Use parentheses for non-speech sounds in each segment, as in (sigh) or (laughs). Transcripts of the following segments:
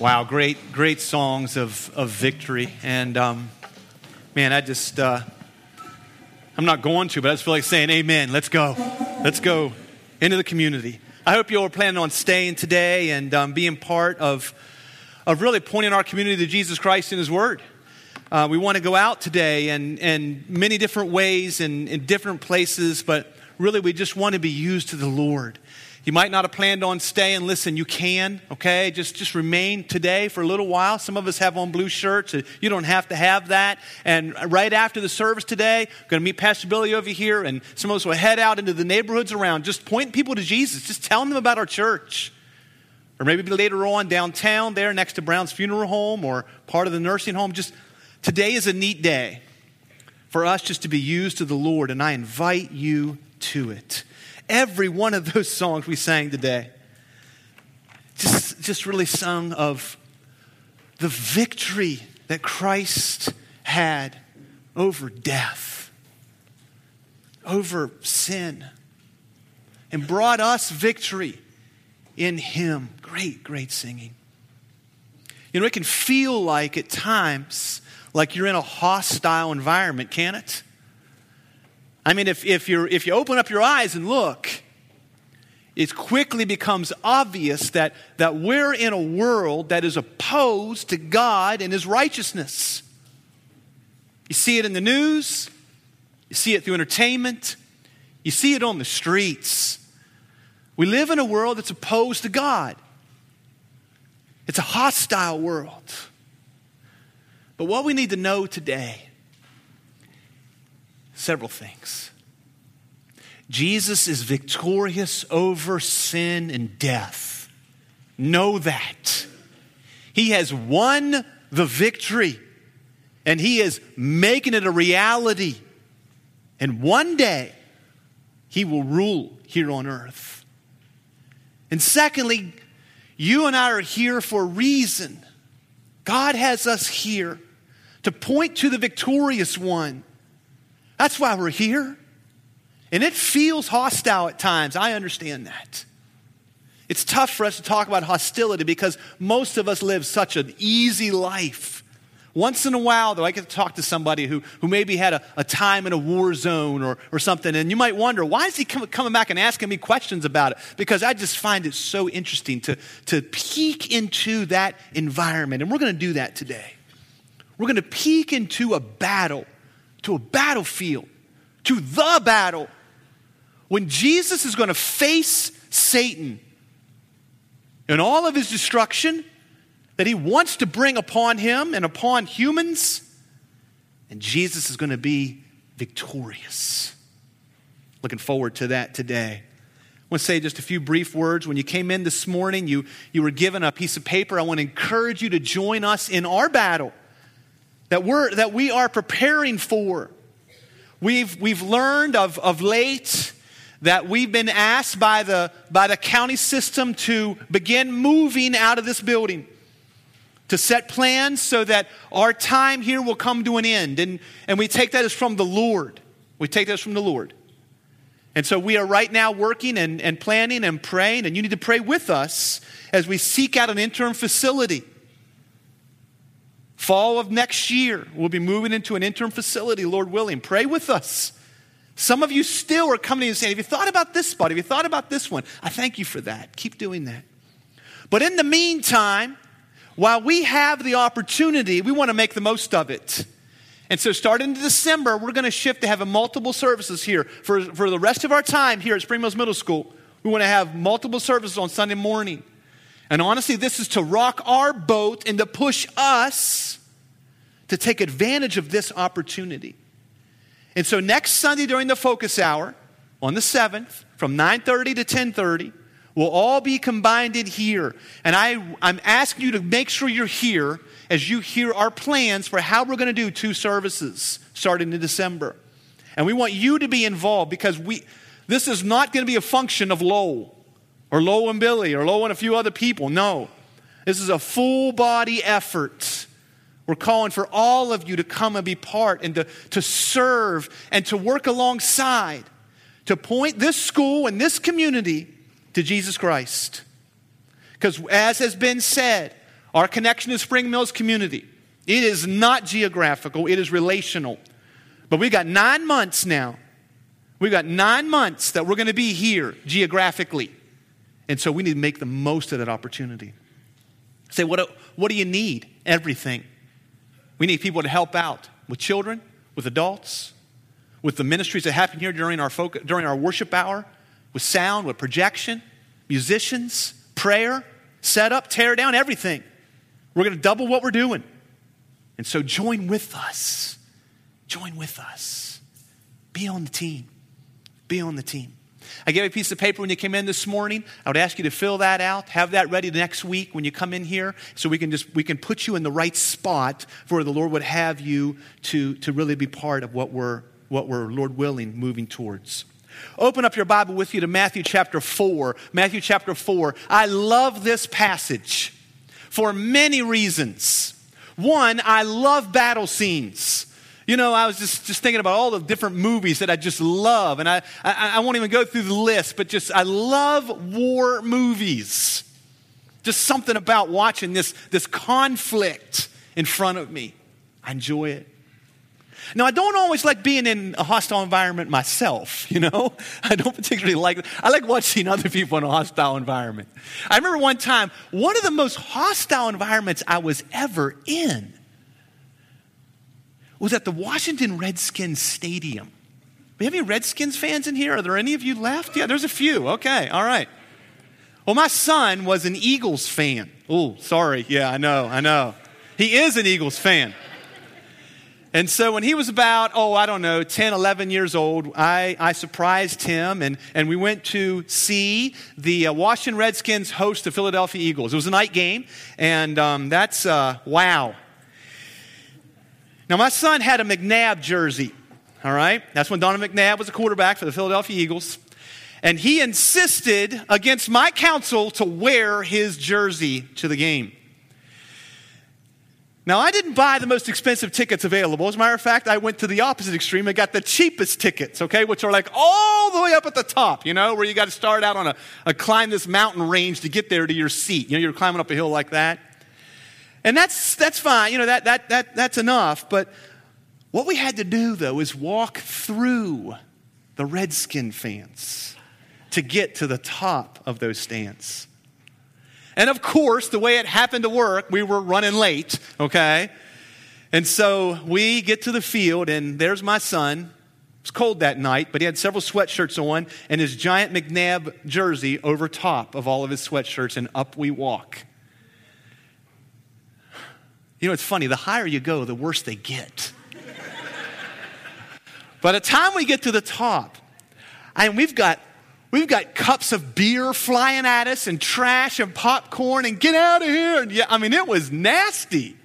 Wow, great, great songs of, of victory. And um, man, I just, uh, I'm not going to, but I just feel like saying, Amen. Let's go. Let's go into the community. I hope you all are planning on staying today and um, being part of, of really pointing our community to Jesus Christ and His Word. Uh, we want to go out today and, and many different ways and in different places, but really we just want to be used to the Lord. You might not have planned on staying. Listen, you can, okay? Just, just remain today for a little while. Some of us have on blue shirts. You don't have to have that. And right after the service today, going to meet Pastor Billy over here, and some of us will head out into the neighborhoods around. Just point people to Jesus. Just tell them about our church. Or maybe later on downtown there next to Brown's Funeral Home or part of the nursing home. Just today is a neat day for us just to be used to the Lord, and I invite you to it every one of those songs we sang today just, just really sung of the victory that Christ had over death, over sin, and brought us victory in Him. Great, great singing. You know, it can feel like at times like you're in a hostile environment, can it? I mean, if, if, you if you open up your eyes and look, it quickly becomes obvious that, that we're in a world that is opposed to God and His righteousness. You see it in the news, you see it through entertainment, you see it on the streets. We live in a world that's opposed to God, it's a hostile world. But what we need to know today several things. Jesus is victorious over sin and death. Know that. He has won the victory and he is making it a reality. And one day he will rule here on earth. And secondly, you and I are here for a reason. God has us here to point to the victorious one that's why we're here. And it feels hostile at times. I understand that. It's tough for us to talk about hostility because most of us live such an easy life. Once in a while, though, I get to talk to somebody who, who maybe had a, a time in a war zone or, or something, and you might wonder, why is he come, coming back and asking me questions about it? Because I just find it so interesting to, to peek into that environment. And we're going to do that today. We're going to peek into a battle to a battlefield, to the battle. When Jesus is going to face Satan and all of his destruction that he wants to bring upon him and upon humans, and Jesus is going to be victorious. Looking forward to that today. I want to say just a few brief words. When you came in this morning, you, you were given a piece of paper. I want to encourage you to join us in our battle that, we're, that we are preparing for. We've, we've learned of, of late that we've been asked by the, by the county system to begin moving out of this building, to set plans so that our time here will come to an end. And, and we take that as from the Lord. We take that as from the Lord. And so we are right now working and, and planning and praying, and you need to pray with us as we seek out an interim facility. Fall of next year, we'll be moving into an interim facility, Lord willing. Pray with us. Some of you still are coming and saying, Have you thought about this spot? Have you thought about this one? I thank you for that. Keep doing that. But in the meantime, while we have the opportunity, we want to make the most of it. And so, starting in December, we're going to shift to having multiple services here. For, for the rest of our time here at Spring Mills Middle School, we want to have multiple services on Sunday morning. And honestly, this is to rock our boat and to push us to take advantage of this opportunity. And so next Sunday during the focus hour on the 7th from 9:30 to 10:30 will all be combined in here. And I, I'm asking you to make sure you're here as you hear our plans for how we're going to do two services starting in December. And we want you to be involved because we, this is not going to be a function of Lowell or low and Billy or low and a few other people. No. This is a full body effort. We're calling for all of you to come and be part and to, to serve and to work alongside to point this school and this community to Jesus Christ. Because as has been said, Our connection to Spring Mills community. It is not geographical, it is relational. But we've got nine months now. We've got nine months that we're going to be here geographically. And so we need to make the most of that opportunity. Say, what, what do you need? Everything. We need people to help out with children, with adults, with the ministries that happen here during our, during our worship hour, with sound, with projection, musicians, prayer, set up, tear down, everything. We're going to double what we're doing. And so join with us. Join with us. Be on the team. Be on the team. I gave a piece of paper when you came in this morning. I would ask you to fill that out. Have that ready next week when you come in here so we can just we can put you in the right spot for where the Lord would have you to, to really be part of what we're what we're, Lord willing, moving towards. Open up your Bible with you to Matthew chapter 4. Matthew chapter 4. I love this passage for many reasons. One, I love battle scenes. You know, I was just, just thinking about all the different movies that I just love, and I, I, I won't even go through the list, but just I love war movies. Just something about watching this, this conflict in front of me. I enjoy it. Now, I don't always like being in a hostile environment myself, (laughs) you know? I don't particularly like I like watching (laughs) other people in a hostile environment. I remember one time, one of the most hostile environments I was ever in was at the Washington Redskins Stadium. We have any Redskins fans in here? Are there any of you left? Yeah, there's a few. Okay, all right. Well, my son was an Eagles fan. Oh, sorry. Yeah, I know, I know. He is an Eagles fan. And so when he was about, oh, I don't know, 10, 11 years old, I, I surprised him and, and we went to see the uh, Washington Redskins host the Philadelphia Eagles. It was a night game, and um, that's uh, wow. Now, my son had a McNabb jersey, all right? That's when Donovan McNabb was a quarterback for the Philadelphia Eagles. And he insisted against my counsel to wear his jersey to the game. Now, I didn't buy the most expensive tickets available. As a matter of fact, I went to the opposite extreme and got the cheapest tickets, okay, which are like all the way up at the top, you know, where you got to start out on a, a climb this mountain range to get there to your seat. You know, you're climbing up a hill like that. And that's, that's fine, you know, that, that, that, that's enough. But what we had to do, though, is walk through the Redskin fence to get to the top of those stands. And of course, the way it happened to work, we were running late, okay? And so we get to the field, and there's my son. It was cold that night, but he had several sweatshirts on and his giant McNabb jersey over top of all of his sweatshirts, and up we walk. You know, it's funny, the higher you go, the worse they get. By the time we get to the top, and we've got We've got cups of beer flying at us and trash and popcorn and get out of here. And yeah, I mean, it was nasty.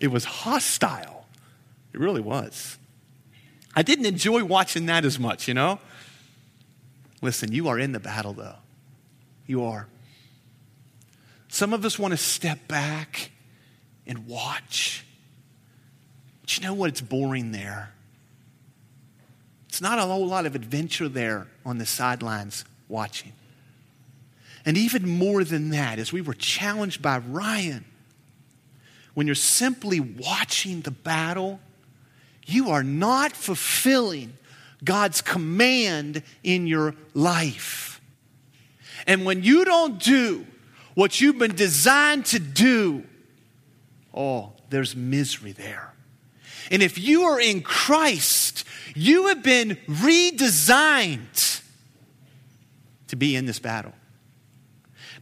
It was hostile. It really was. I didn't enjoy watching that as much, you know? Listen, you are in the battle, though. You are. Some of us want to step back and watch. But you know what? It's boring there. It's not a whole lot of adventure there on the sidelines watching. And even more than that, as we were challenged by Ryan, when you're simply watching the battle, you are not fulfilling God's command in your life. And when you don't do what you've been designed to do, oh, there's misery there. And if you are in Christ, you have been redesigned to be in this battle.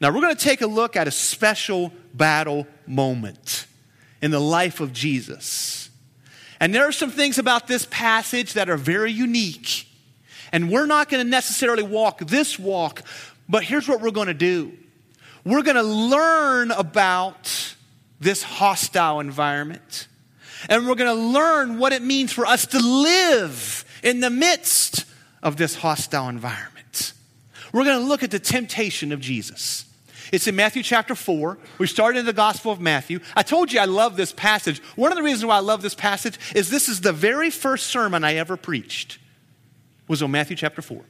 Now, we're going to take a look at a special battle moment in the life of Jesus. And there are some things about this passage that are very unique. And we're not going to necessarily walk this walk, but here's what we're going to do we're going to learn about this hostile environment. And we're going to learn what it means for us to live in the midst of this hostile environment. We're going to look at the temptation of Jesus. It's in Matthew chapter 4. We started in the Gospel of Matthew. I told you I love this passage. One of the reasons why I love this passage is this is the very first sermon I ever preached was on Matthew chapter 4.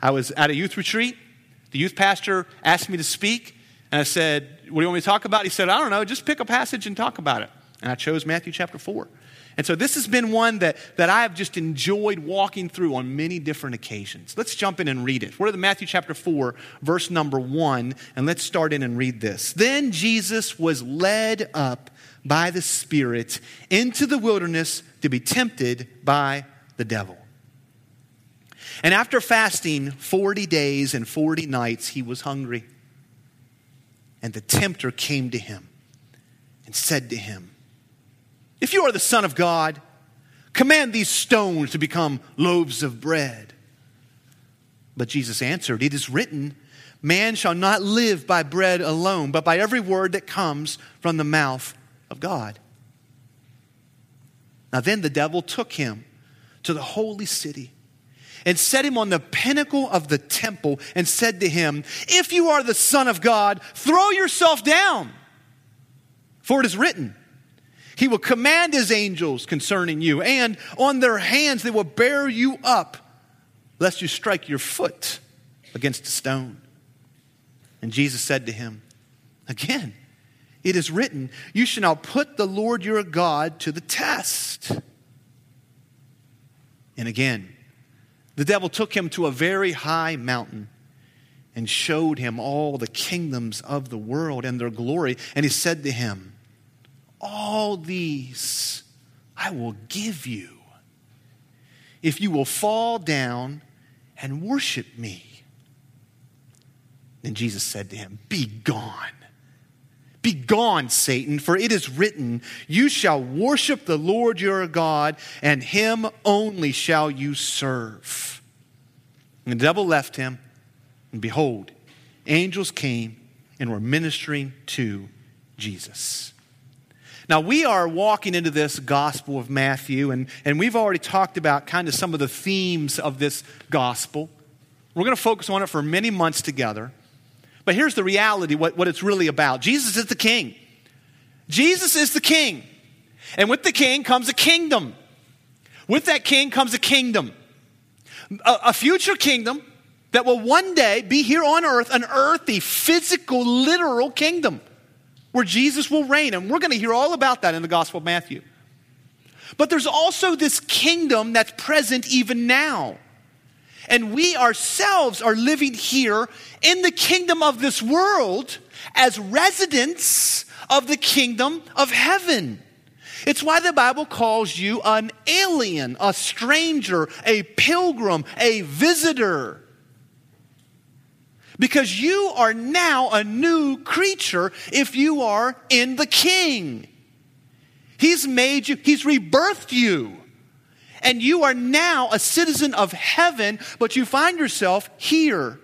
I was at a youth retreat. The youth pastor asked me to speak. And I said, What do you want me to talk about? He said, I don't know, just pick a passage and talk about it. And I chose Matthew chapter 4. And so this has been one that, that I have just enjoyed walking through on many different occasions. Let's jump in and read it. We're in Matthew chapter 4, verse number 1, and let's start in and read this. Then Jesus was led up by the Spirit into the wilderness to be tempted by the devil. And after fasting 40 days and 40 nights, he was hungry. And the tempter came to him and said to him, If you are the Son of God, command these stones to become loaves of bread. But Jesus answered, It is written, Man shall not live by bread alone, but by every word that comes from the mouth of God. Now then the devil took him to the holy city and set him on the pinnacle of the temple and said to him, If you are the Son of God, throw yourself down. For it is written, He will command His angels concerning you, and on their hands they will bear you up, lest you strike your foot against a stone. And Jesus said to him, Again, it is written, You shall not put the Lord your God to the test. And again, the devil took him to a very high mountain and showed him all the kingdoms of the world and their glory. And he said to him, All these I will give you if you will fall down and worship me. Then Jesus said to him, Be gone. Begone, Satan, for it is written, You shall worship the Lord your God, and him only shall you serve. And the devil left him, and behold, angels came and were ministering to Jesus. Now, we are walking into this Gospel of Matthew, and, and we've already talked about kind of some of the themes of this Gospel. We're going to focus on it for many months together. But here's the reality what, what it's really about Jesus is the king. Jesus is the king. And with the king comes a kingdom. With that king comes a kingdom. A, a future kingdom that will one day be here on earth, an earthy, physical, literal kingdom where Jesus will reign. And we're going to hear all about that in the Gospel of Matthew. But there's also this kingdom that's present even now. And we ourselves are living here in the kingdom of this world as residents of the kingdom of heaven. It's why the Bible calls you an alien, a stranger, a pilgrim, a visitor. Because you are now a new creature if you are in the king. He's made you, he's rebirthed you and you are now a citizen of heaven, but you find yourself here.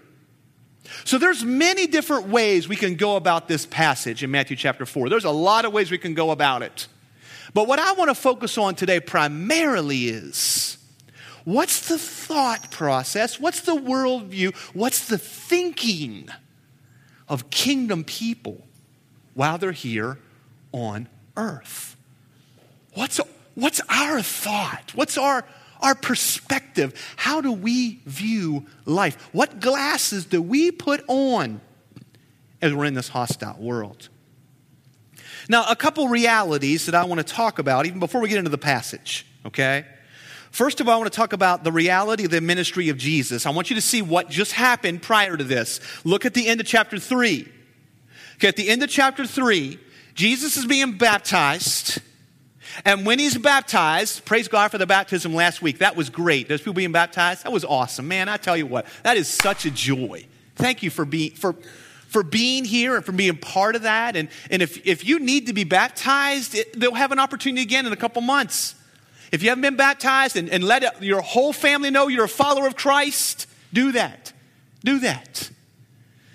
So there's many different ways we can go about this passage in Matthew chapter 4. There's a lot of ways we can go about it. But what I want to focus on today primarily is what's the thought process? What's the worldview? What's the thinking of kingdom people while they're here on earth? What's what's our thought? What's our, our perspective? How do we view life? What glasses do we put on as we're in this hostile world? Now, a couple realities that I want to talk about even before we get into the passage, okay? First of all, I want to talk about the reality of the ministry of Jesus. I want you to see what just happened prior to this. Look at the end of chapter 3. Okay, at the end of chapter 3, Jesus is being baptized. And when he's baptized, praise God for the baptism last week. That was great. Those people being baptized, that was awesome. Man, I tell you what, that is such a joy. Thank you for being for for being here and for being part of that. And, and if, if you need to be baptized, it, they'll have an opportunity again in a couple months. If you haven't been baptized and, and let your whole family know you're a follower of Christ, do that. Do that.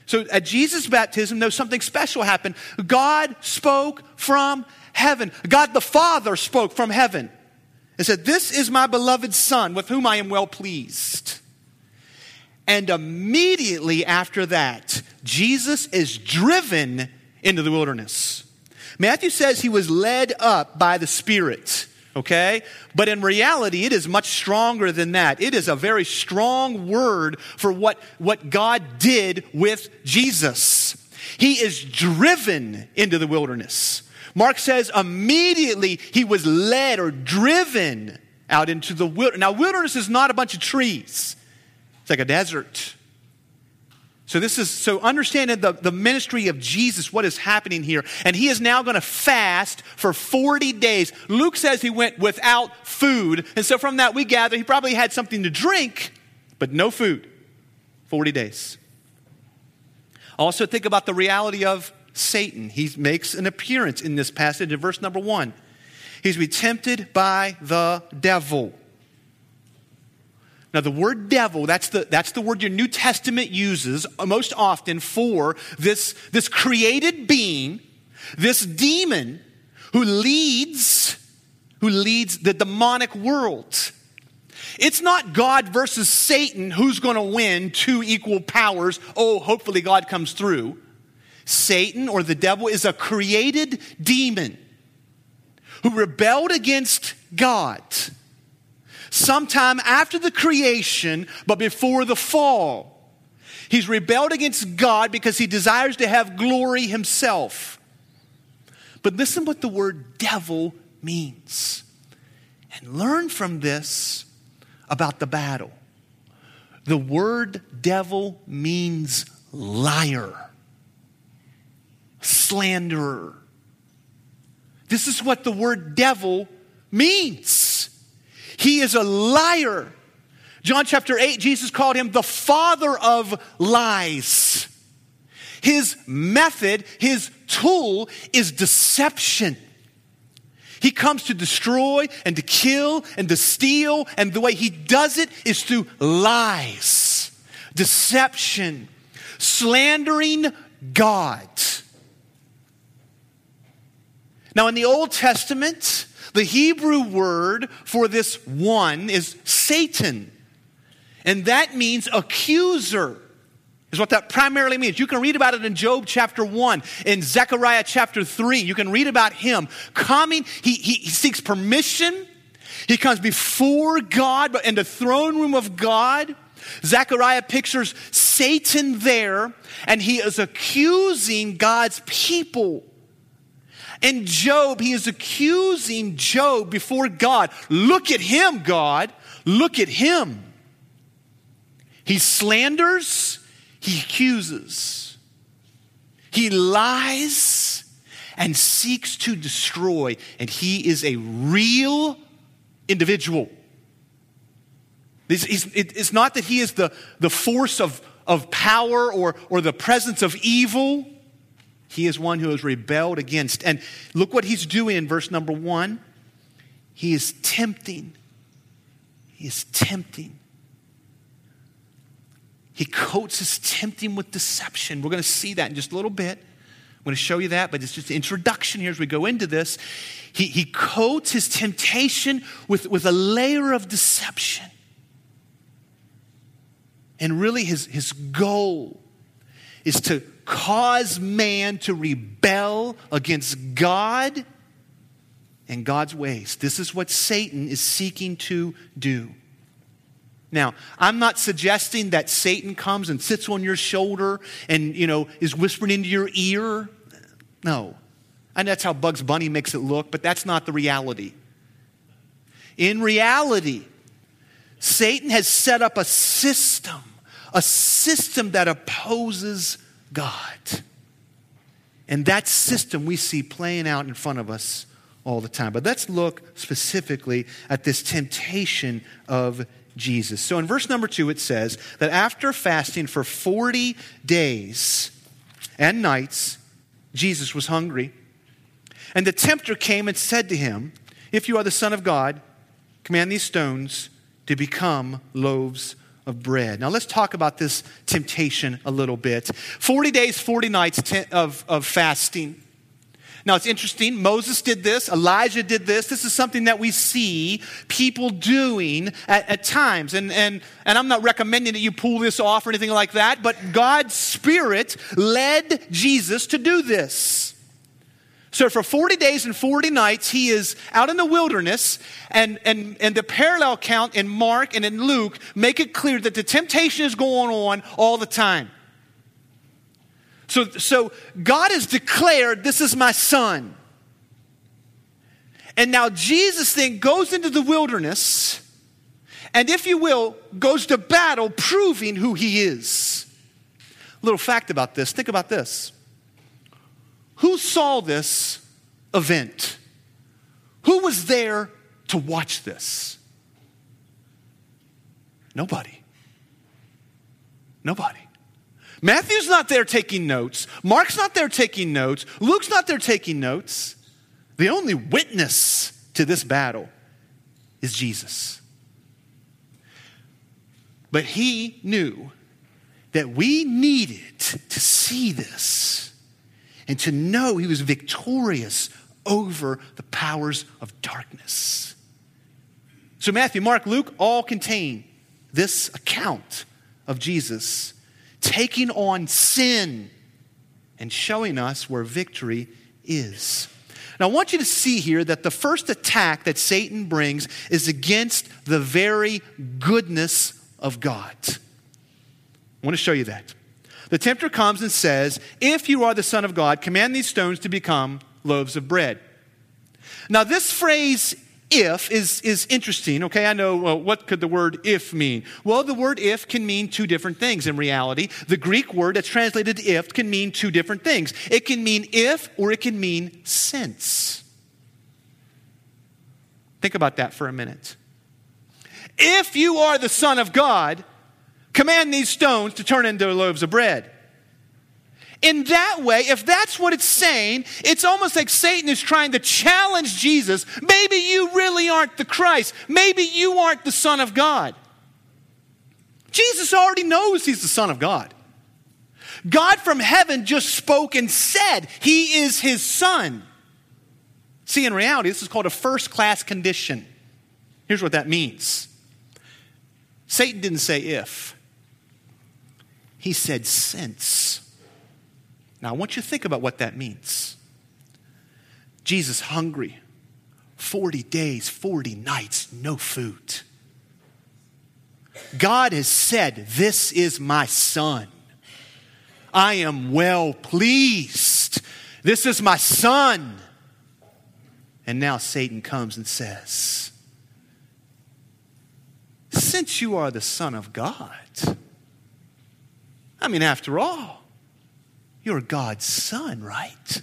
So at Jesus' baptism, though something special happened. God spoke from heaven. God the Father spoke from heaven and said, This is my beloved Son with whom I am well pleased. And immediately after that, Jesus is driven into the wilderness. Matthew says he was led up by the Spirit, okay? But in reality, it is much stronger than that. It is a very strong word for what, what God did with Jesus. he is driven into the wilderness. Mark says immediately he was led or driven out into the wilderness. Now, wilderness is not a bunch of trees, it's like a desert. So, this is so understanding the, the ministry of Jesus, what is happening here. And he is now going to fast for 40 days. Luke says he went without food. And so, from that, we gather he probably had something to drink, but no food. 40 days. Also, think about the reality of Satan. He makes an appearance in this passage in verse number one. He's be tempted by the devil. Now, the word devil, that's the, that's the word your New Testament uses most often for this, this created being, this demon who leads, who leads the demonic world. It's not God versus Satan who's going to win two equal powers. Oh, hopefully God comes through. Satan or the devil is a created demon who rebelled against God sometime after the creation, but before the fall. He's rebelled against God because he desires to have glory himself. But listen what the word devil means. And learn from this about the battle. The word devil means liar, slanderer. This is what the word devil means. He is a liar. John chapter 8, Jesus called him the father of lies. His method, his tool is deception. He comes to destroy and to kill and to steal, and the way he does it is through lies, deception, slandering God. Now, in the Old Testament, the Hebrew word for this one is Satan. And that means accuser, is what that primarily means. You can read about it in Job chapter 1, in Zechariah chapter 3. You can read about him coming. He, he, he seeks permission. He comes before God in the throne room of God. Zechariah pictures Satan there, and he is accusing God's people. And Job, he is accusing Job before God. Look at him, God. Look at him. He slanders, he accuses, he lies and seeks to destroy. And he is a real individual. It's not that he is the, the force of, of power or, or the presence of evil. He is one who has rebelled against. And look what he's doing in verse number one. He is tempting. He is tempting. He coats his tempting with deception. We're going to see that in just a little bit. I'm going to show you that, but it's just an introduction here as we go into this. He, he coats his temptation with, with a layer of deception. And really, his, his goal is to cause man to rebel against God and God's ways. This is what Satan is seeking to do. Now, I'm not suggesting that Satan comes and sits on your shoulder and, you know, is whispering into your ear. No. And that's how Bugs Bunny makes it look, but that's not the reality. In reality, Satan has set up a system, a system that opposes God. And that system we see playing out in front of us all the time. But let's look specifically at this temptation of Jesus. So in verse number two, it says that after fasting for 40 days and nights, Jesus was hungry. And the tempter came and said to him, If you are the Son of God, command these stones to become loaves of bread. Now, let's talk about this temptation a little bit. 40 days, 40 nights of, of fasting. Now, it's interesting. Moses did this, Elijah did this. This is something that we see people doing at, at times. And, and, and I'm not recommending that you pull this off or anything like that, but God's Spirit led Jesus to do this. So for 40 days and 40 nights, he is out in the wilderness, and, and, and the parallel count in Mark and in Luke make it clear that the temptation is going on all the time. So, so God has declared, This is my son. And now Jesus then goes into the wilderness and, if you will, goes to battle proving who he is. Little fact about this think about this. Who saw this event? Who was there to watch this? Nobody. Nobody. Matthew's not there taking notes. Mark's not there taking notes. Luke's not there taking notes. The only witness to this battle is Jesus. But he knew that we needed to see this and to know he was victorious over the powers of darkness. So, Matthew, Mark, Luke all contain this account of Jesus taking on sin and showing us where victory is. Now, I want you to see here that the first attack that Satan brings is against the very goodness of God. I want to show you that. The tempter comes and says, If you are the Son of God, command these stones to become loaves of bread. Now, this phrase if is, is interesting. Okay, I know well, what could the word if mean? Well, the word if can mean two different things in reality. The Greek word that's translated if can mean two different things. It can mean if or it can mean since. Think about that for a minute. If you are the Son of God, command these stones to turn into loaves of bread. In that way, if that's what it's saying, it's almost like Satan is trying to challenge Jesus. Maybe you really aren't the Christ. Maybe you aren't the Son of God. Jesus already knows he's the Son of God. God from heaven just spoke and said he is his Son. See, in reality, this is called a first class condition. Here's what that means Satan didn't say if, he said since. Now, I want you to think about what that means. Jesus hungry, 40 days, 40 nights, no food. God has said, This is my son. I am well pleased. This is my son. And now Satan comes and says, Since you are the Son of God, I mean, after all, you're God's son, right?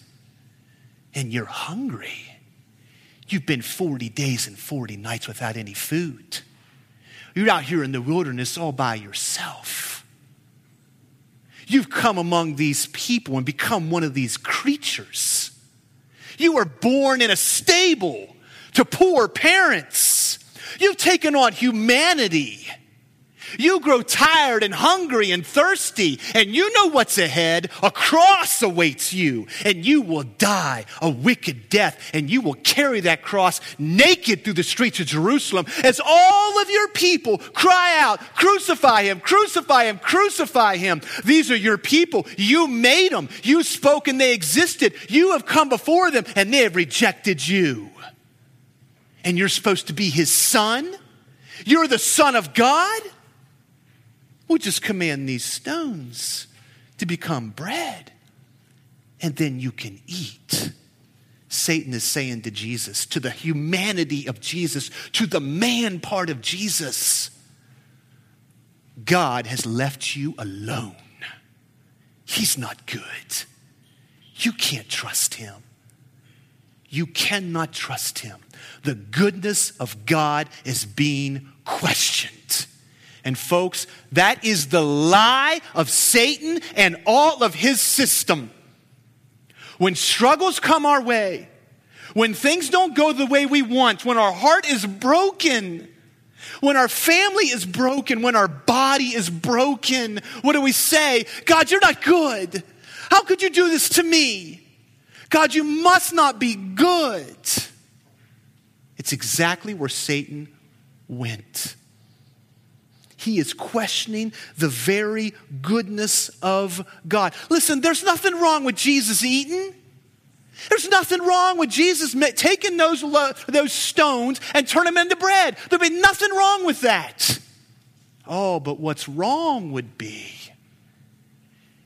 And you're hungry. You've been 40 days and 40 nights without any food. You're out here in the wilderness all by yourself. You've come among these people and become one of these creatures. You were born in a stable to poor parents. You've taken on humanity you grow tired and hungry and thirsty, and you know what's ahead. A cross awaits you, and you will die a wicked death, and you will carry that cross naked through the streets of Jerusalem as all of your people cry out, Crucify him, crucify him, crucify him. These are your people. You made them, you spoke, and they existed. You have come before them, and they have rejected you. And you're supposed to be his son? You're the son of God? We'll just command these stones to become bread, and then you can eat. Satan is saying to Jesus, to the humanity of Jesus, to the man part of Jesus, God has left you alone. He's not good. You can't trust him. You cannot trust him. The goodness of God is being questioned. And folks, that is the lie of Satan and all of his system. When struggles come our way, when things don't go the way we want, when our heart is broken, when our family is broken, when our body is broken, what do we say? God, you're not good. How could you do this to me? God, you must not be good. It's exactly where Satan went. He is questioning the very goodness of God. Listen, there's nothing wrong with Jesus eating. There's nothing wrong with Jesus taking those, those stones and turning them into bread. There'd be nothing wrong with that. Oh, but what's wrong would be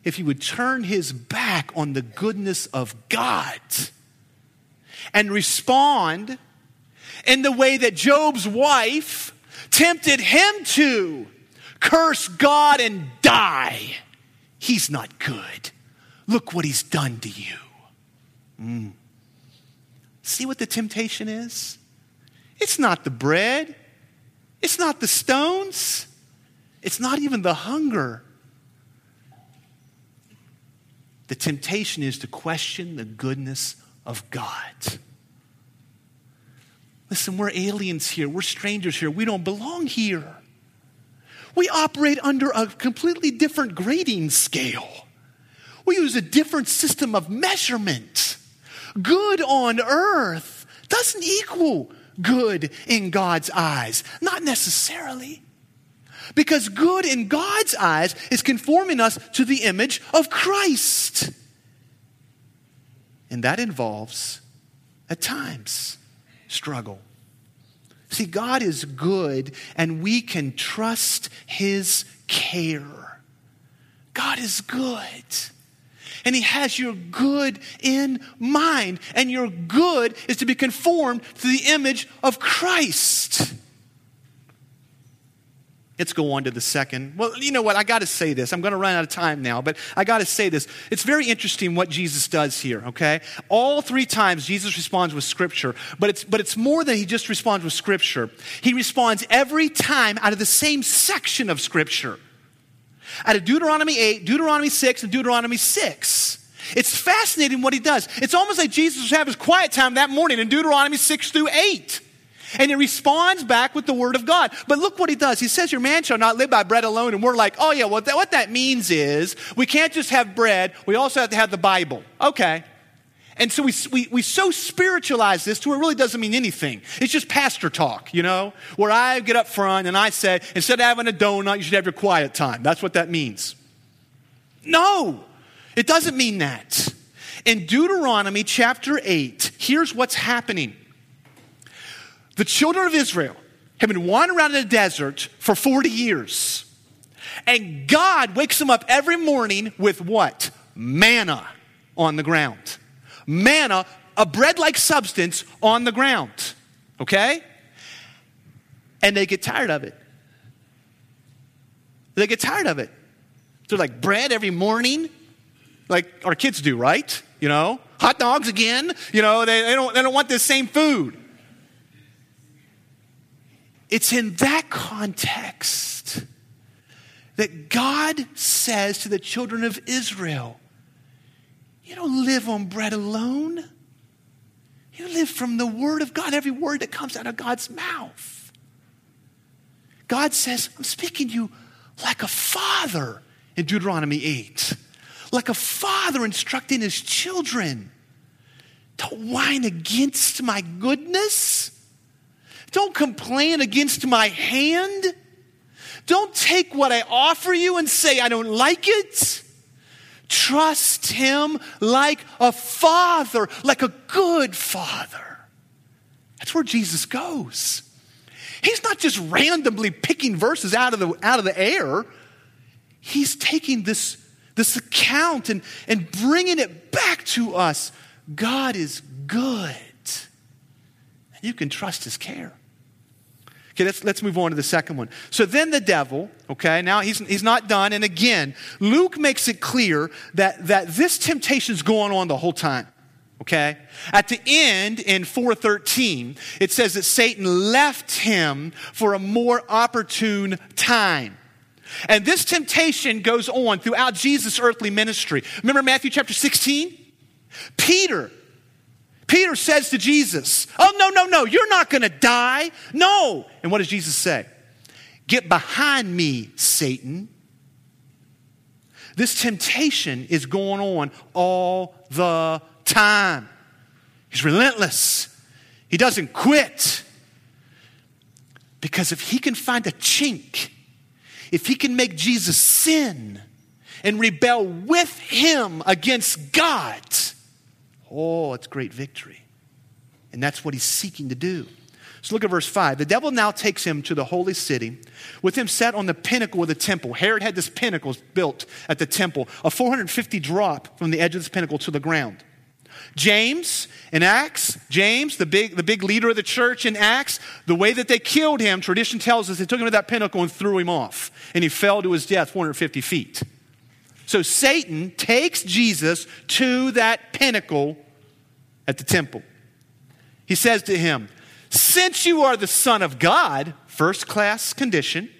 if he would turn his back on the goodness of God and respond in the way that Job's wife tempted him to curse God and die. He's not good. Look what he's done to you. Mm. See what the temptation is? It's not the bread, it's not the stones, it's not even the hunger. The temptation is to question the goodness of God. Listen, we're aliens here. We're strangers here. We don't belong here. We operate under a completely different grading scale. We use a different system of measurement. Good on earth doesn't equal good in God's eyes. Not necessarily. Because good in God's eyes is conforming us to the image of Christ. And that involves, at times, struggle. See, God is good and we can trust His care. God is good. And He has your good in mind. And your good is to be conformed to the image of Christ. Let's go on to the second. Well, you know what? I got to say this. I'm going to run out of time now, but I got to say this. It's very interesting what Jesus does here, okay? All three times Jesus responds with scripture, but it's, but it's more than he just responds with scripture. He responds every time out of the same section of scripture. Out of Deuteronomy 8, Deuteronomy 6, and Deuteronomy 6. It's fascinating what he does. It's almost like Jesus was having his quiet time that morning in Deuteronomy 6 through 8. And he responds back with the word of God. But look what he does. He says, Your man shall not live by bread alone. And we're like, Oh, yeah, well, that, what that means is we can't just have bread, we also have to have the Bible. Okay. And so we, we, we so spiritualize this to where it really doesn't mean anything. It's just pastor talk, you know, where I get up front and I say, instead of having a donut, you should have your quiet time. That's what that means. No, it doesn't mean that. In Deuteronomy chapter 8, here's what's happening. The children of Israel have been wandering around in the desert for 40 years. And God wakes them up every morning with what? Manna on the ground. Manna, a bread like substance on the ground. Okay? And they get tired of it. They get tired of it. They're like, bread every morning? Like our kids do, right? You know? Hot dogs again? You know, they, they, don't, they don't want this same food. It's in that context that God says to the children of Israel, You don't live on bread alone. You live from the word of God, every word that comes out of God's mouth. God says, I'm speaking to you like a father in Deuteronomy 8, like a father instructing his children. Don't whine against my goodness. Don't complain against my hand. Don't take what I offer you and say, I don't like it. Trust Him like a father, like a good father. That's where Jesus goes. He's not just randomly picking verses out of the, out of the air. He's taking this, this account and, and bringing it back to us. God is good. You can trust His care. Okay, let's, let's move on to the second one. So then the devil, okay, now he's, he's not done. And again, Luke makes it clear that, that this temptation is going on the whole time. Okay? At the end in 413, it says that Satan left him for a more opportune time. And this temptation goes on throughout Jesus' earthly ministry. Remember Matthew chapter 16? Peter Peter says to Jesus, Oh, no, no, no, you're not going to die. No. And what does Jesus say? Get behind me, Satan. This temptation is going on all the time. He's relentless, he doesn't quit. Because if he can find a chink, if he can make Jesus sin and rebel with him against God, Oh, it's great victory. And that's what he's seeking to do. So look at verse 5. The devil now takes him to the holy city, with him set on the pinnacle of the temple. Herod had this pinnacle built at the temple, a 450 drop from the edge of this pinnacle to the ground. James in Acts, James, the big, the big leader of the church in Acts, the way that they killed him, tradition tells us they took him to that pinnacle and threw him off, and he fell to his death 450 feet. So Satan takes Jesus to that pinnacle at the temple. He says to him, Since you are the Son of God, first class condition,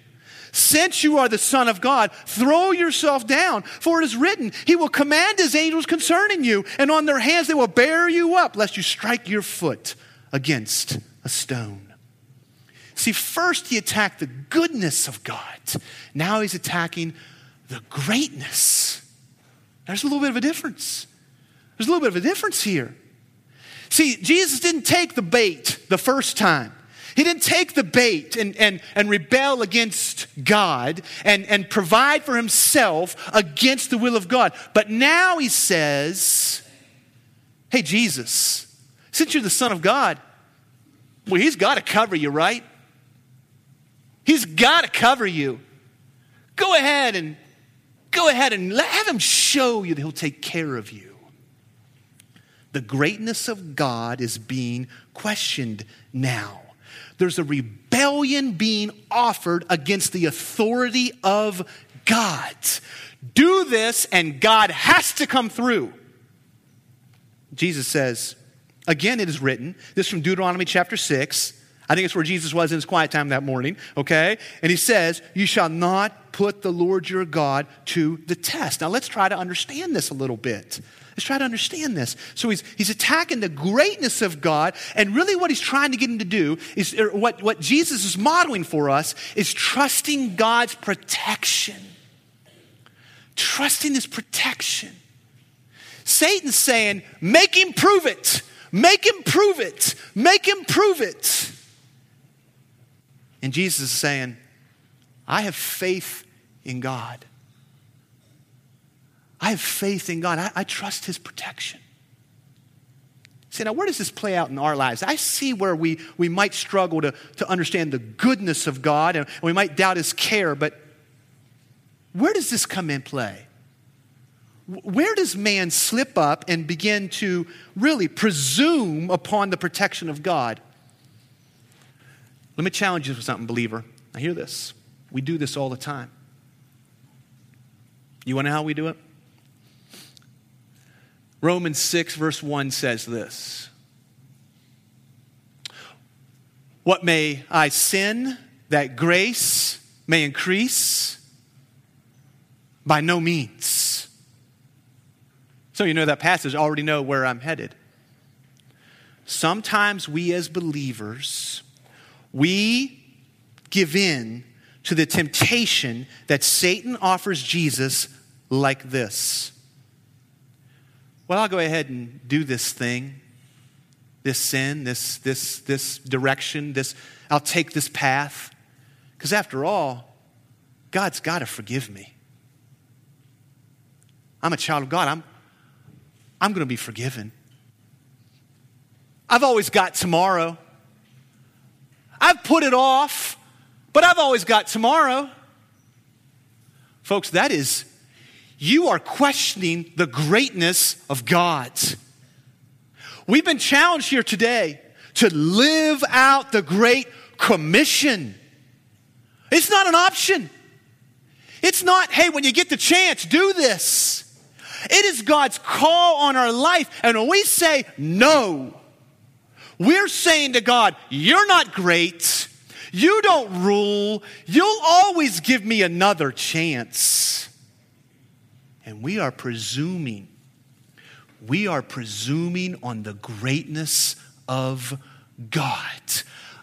since you are the Son of God, throw yourself down, for it is written, He will command His angels concerning you, and on their hands they will bear you up, lest you strike your foot against a stone. See, first he attacked the goodness of God. Now he's attacking the greatness. There's a little bit of a difference. There's a little bit of a difference here. See, Jesus didn't take the bait the first time. He didn't take the bait and, and, and rebel against God and, and provide for himself against the will of God. But now he says, Hey, Jesus, since you're the Son of God, well, he's got to cover you, right? He's got to cover you. Go ahead and go ahead and have him show you that he'll take care of you. The greatness of God is being questioned now there's a rebellion being offered against the authority of God. Do this, and God has to come through. Jesus says, again, it is written, this from Deuteronomy chapter 6. I think it's where Jesus was in his quiet time that morning, okay? And he says, You shall not put the Lord your God to the test. Now let's try to understand this a little bit. Let's try to understand this. So he's, he's attacking the greatness of God, and really what he's trying to get him to do is er, what, what Jesus is modeling for us is trusting God's protection. Trusting his protection. Satan's saying, make him prove it. Make him prove it. Make him prove it. And Jesus is saying, I have faith in God. I have faith in God. I, I trust His protection. See, now where does this play out in our lives? I see where we, we might struggle to, to understand the goodness of God and we might doubt His care, but where does this come in play? Where does man slip up and begin to really presume upon the protection of God? Let me challenge you with something, believer. I hear this. We do this all the time. You want to know how we do it? Romans 6, verse 1 says this What may I sin that grace may increase? By no means. So you know that passage, already know where I'm headed. Sometimes we as believers, we give in to the temptation that Satan offers Jesus like this well, I'll go ahead and do this thing, this sin, this, this, this direction, this, I'll take this path. Because after all, God's got to forgive me. I'm a child of God. I'm, I'm going to be forgiven. I've always got tomorrow. I've put it off, but I've always got tomorrow. Folks, that is you are questioning the greatness of God. We've been challenged here today to live out the Great Commission. It's not an option. It's not, hey, when you get the chance, do this. It is God's call on our life. And when we say no, we're saying to God, You're not great. You don't rule. You'll always give me another chance. And we are presuming, we are presuming on the greatness of God.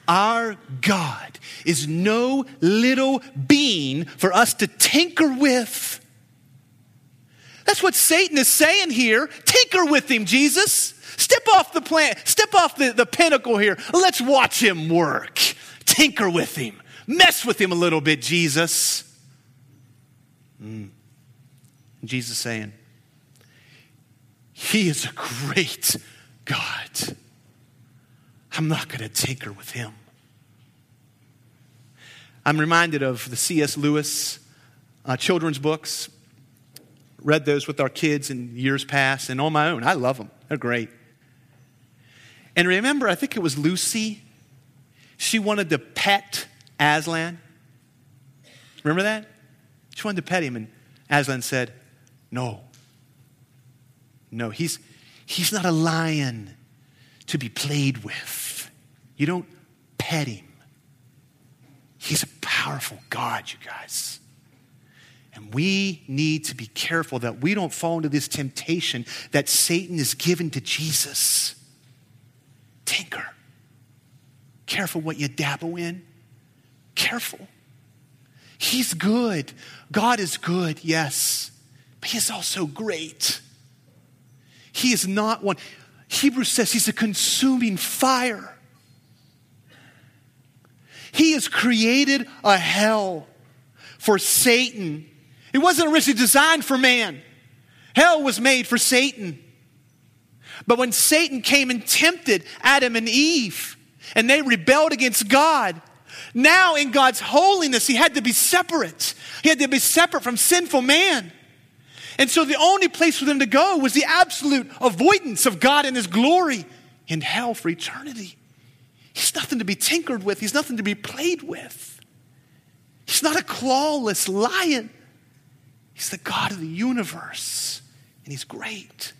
Our God is no little being for us to tinker with. That's what Satan is saying here. Tinker with him, Jesus. Step off the plant, step off the, the pinnacle here. Let's watch him work. Tinker with him. Mess with him a little bit, Jesus. Mm. Jesus saying, He is a great God. I'm not going to tinker with Him. I'm reminded of the C.S. Lewis uh, children's books. Read those with our kids in years past and on my own. I love them, they're great. And remember, I think it was Lucy. She wanted to pet Aslan. Remember that? She wanted to pet him, and Aslan said, No. No, he's, he's not a lion to be played with. You don't pet him. He's a powerful God, you guys. And we need to be careful that we don't fall into this temptation that Satan is given to Jesus. Tinker. Careful what you dabble in. Careful. He's good. God is good, yes. But He is also great. He is not one. Hebrews says He's a consuming fire. He has created a hell for Satan. It wasn't originally designed for man. Hell was made for Satan. But when Satan came and tempted Adam and Eve, and they rebelled against God, now in God's holiness, he had to be separate. He had to be separate from sinful man. And so the only place for them to go was the absolute avoidance of God and his glory in hell for eternity. He's nothing to be tinkered with, he's nothing to be played with. He's not a clawless lion. He's the God of the universe, and he's great.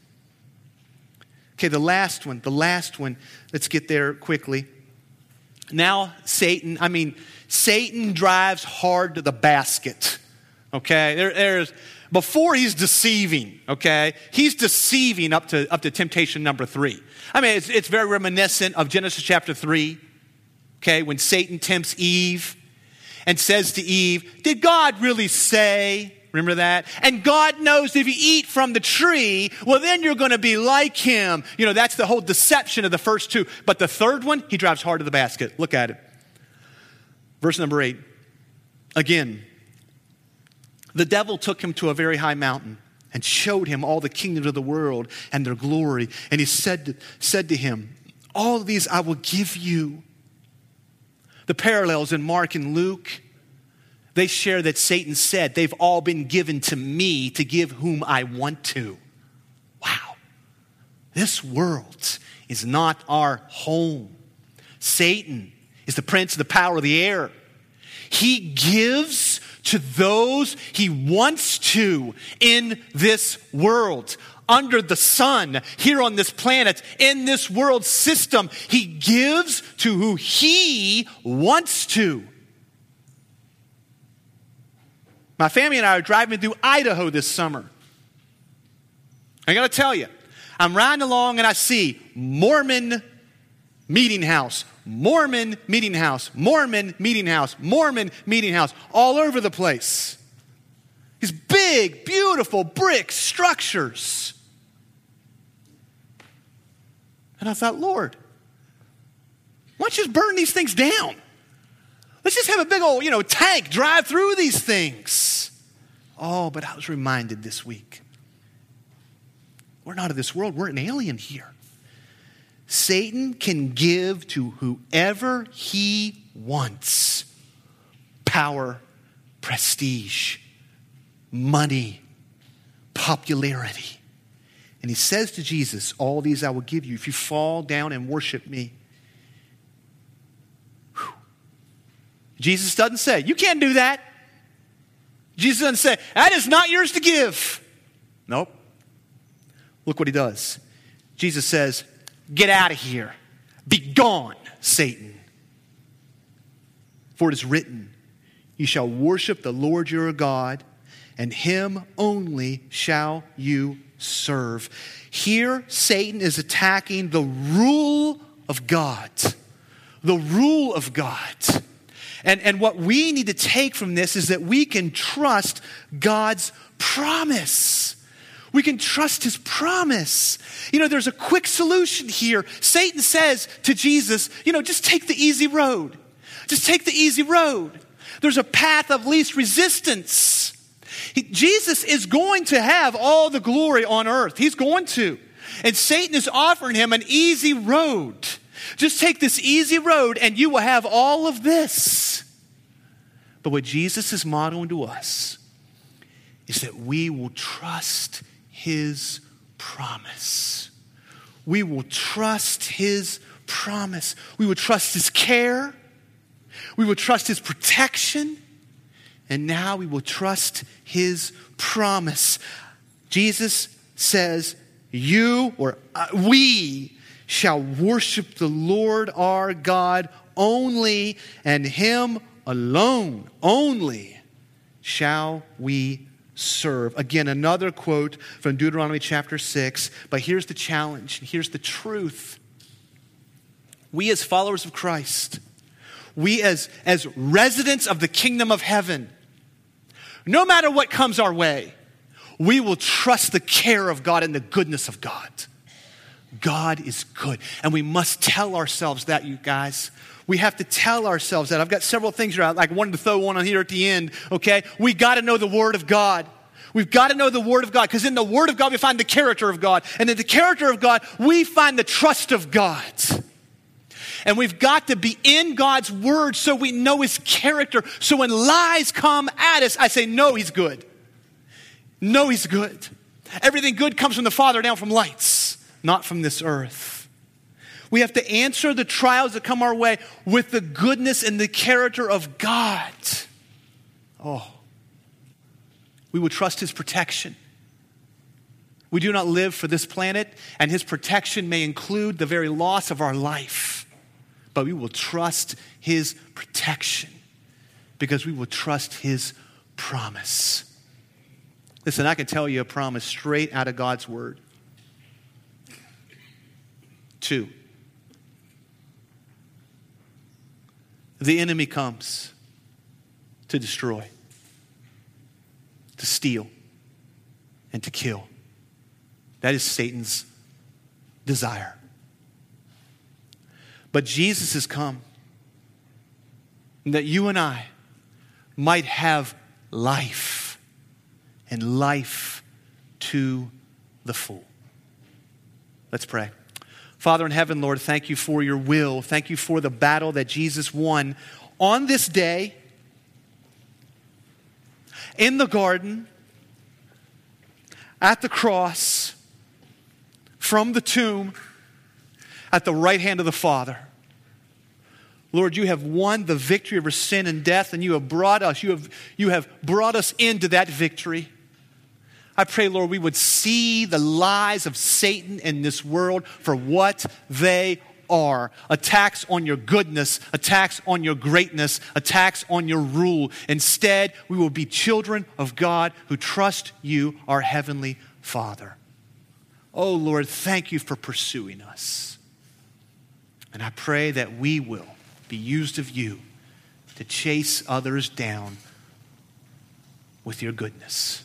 Okay, the last one, the last one. Let's get there quickly. Now, Satan, I mean, Satan drives hard to the basket. Okay, there, there's before he's deceiving. Okay, he's deceiving up to up to temptation number three. I mean, it's, it's very reminiscent of Genesis chapter three. Okay, when Satan tempts Eve and says to Eve, "Did God really say?" Remember that? And God knows if you eat from the tree, well, then you're going to be like him. You know, that's the whole deception of the first two. But the third one, he drives hard to the basket. Look at it. Verse number eight. Again, the devil took him to a very high mountain and showed him all the kingdoms of the world and their glory. And he said said to him, All these I will give you. The parallels in Mark and Luke they share that Satan said, They've all been given to me to give whom I want to. Wow. This world is not our home. Satan is the prince of the power of the air. He gives to those he wants to in this world. Under the sun, here on this planet, in this world system, he gives to who he wants to. My family and I are driving through Idaho this summer. I gotta tell you, I'm riding along and I see Mormon meeting house, Mormon meeting house, Mormon meeting house, Mormon meeting house, all over the place. These big, beautiful brick structures. And I thought, Lord, why don't you just burn these things down? Let's just have a big old, you know, tank drive through these things. Oh, but I was reminded this week we're not of this world, we're an alien here. Satan can give to whoever he wants power, prestige, money, popularity. And he says to Jesus, All these I will give you if you fall down and worship me. Jesus doesn't say, You can't do that. Jesus doesn't say, That is not yours to give. Nope. Look what he does. Jesus says, Get out of here. Be gone, Satan. For it is written, You shall worship the Lord your God, and him only shall you serve. Here, Satan is attacking the rule of God. The rule of God. And, and what we need to take from this is that we can trust God's promise. We can trust his promise. You know, there's a quick solution here. Satan says to Jesus, you know, just take the easy road. Just take the easy road. There's a path of least resistance. He, Jesus is going to have all the glory on earth. He's going to. And Satan is offering him an easy road. Just take this easy road and you will have all of this. But what Jesus is modeling to us is that we will trust his promise. We will trust his promise. We will trust his care. We will trust his protection. And now we will trust his promise. Jesus says, You or uh, we shall worship the Lord our God only, and him alone, only shall we serve. Again, another quote from Deuteronomy chapter 6. But here's the challenge, here's the truth. We, as followers of Christ, we, as, as residents of the kingdom of heaven, no matter what comes our way, we will trust the care of God and the goodness of God. God is good. And we must tell ourselves that, you guys. We have to tell ourselves that. I've got several things here. I like wanted to throw one on here at the end, okay? We got to know the Word of God. We've got to know the Word of God because in the Word of God we find the character of God. And in the character of God, we find the trust of God. And we've got to be in God's Word so we know His character. So when lies come at us, I say, No, He's good. No, He's good. Everything good comes from the Father down from lights, not from this earth. We have to answer the trials that come our way with the goodness and the character of God. Oh, we will trust His protection. We do not live for this planet, and His protection may include the very loss of our life. But we will trust His protection because we will trust His promise. Listen, I can tell you a promise straight out of God's Word. Two, The enemy comes to destroy, to steal, and to kill. That is Satan's desire. But Jesus has come that you and I might have life and life to the full. Let's pray. Father in heaven, Lord, thank you for your will. Thank you for the battle that Jesus won on this day in the garden, at the cross, from the tomb, at the right hand of the Father. Lord, you have won the victory over sin and death, and you have brought us, you have, you have brought us into that victory. I pray, Lord, we would see the lies of Satan in this world for what they are attacks on your goodness, attacks on your greatness, attacks on your rule. Instead, we will be children of God who trust you, our Heavenly Father. Oh, Lord, thank you for pursuing us. And I pray that we will be used of you to chase others down with your goodness.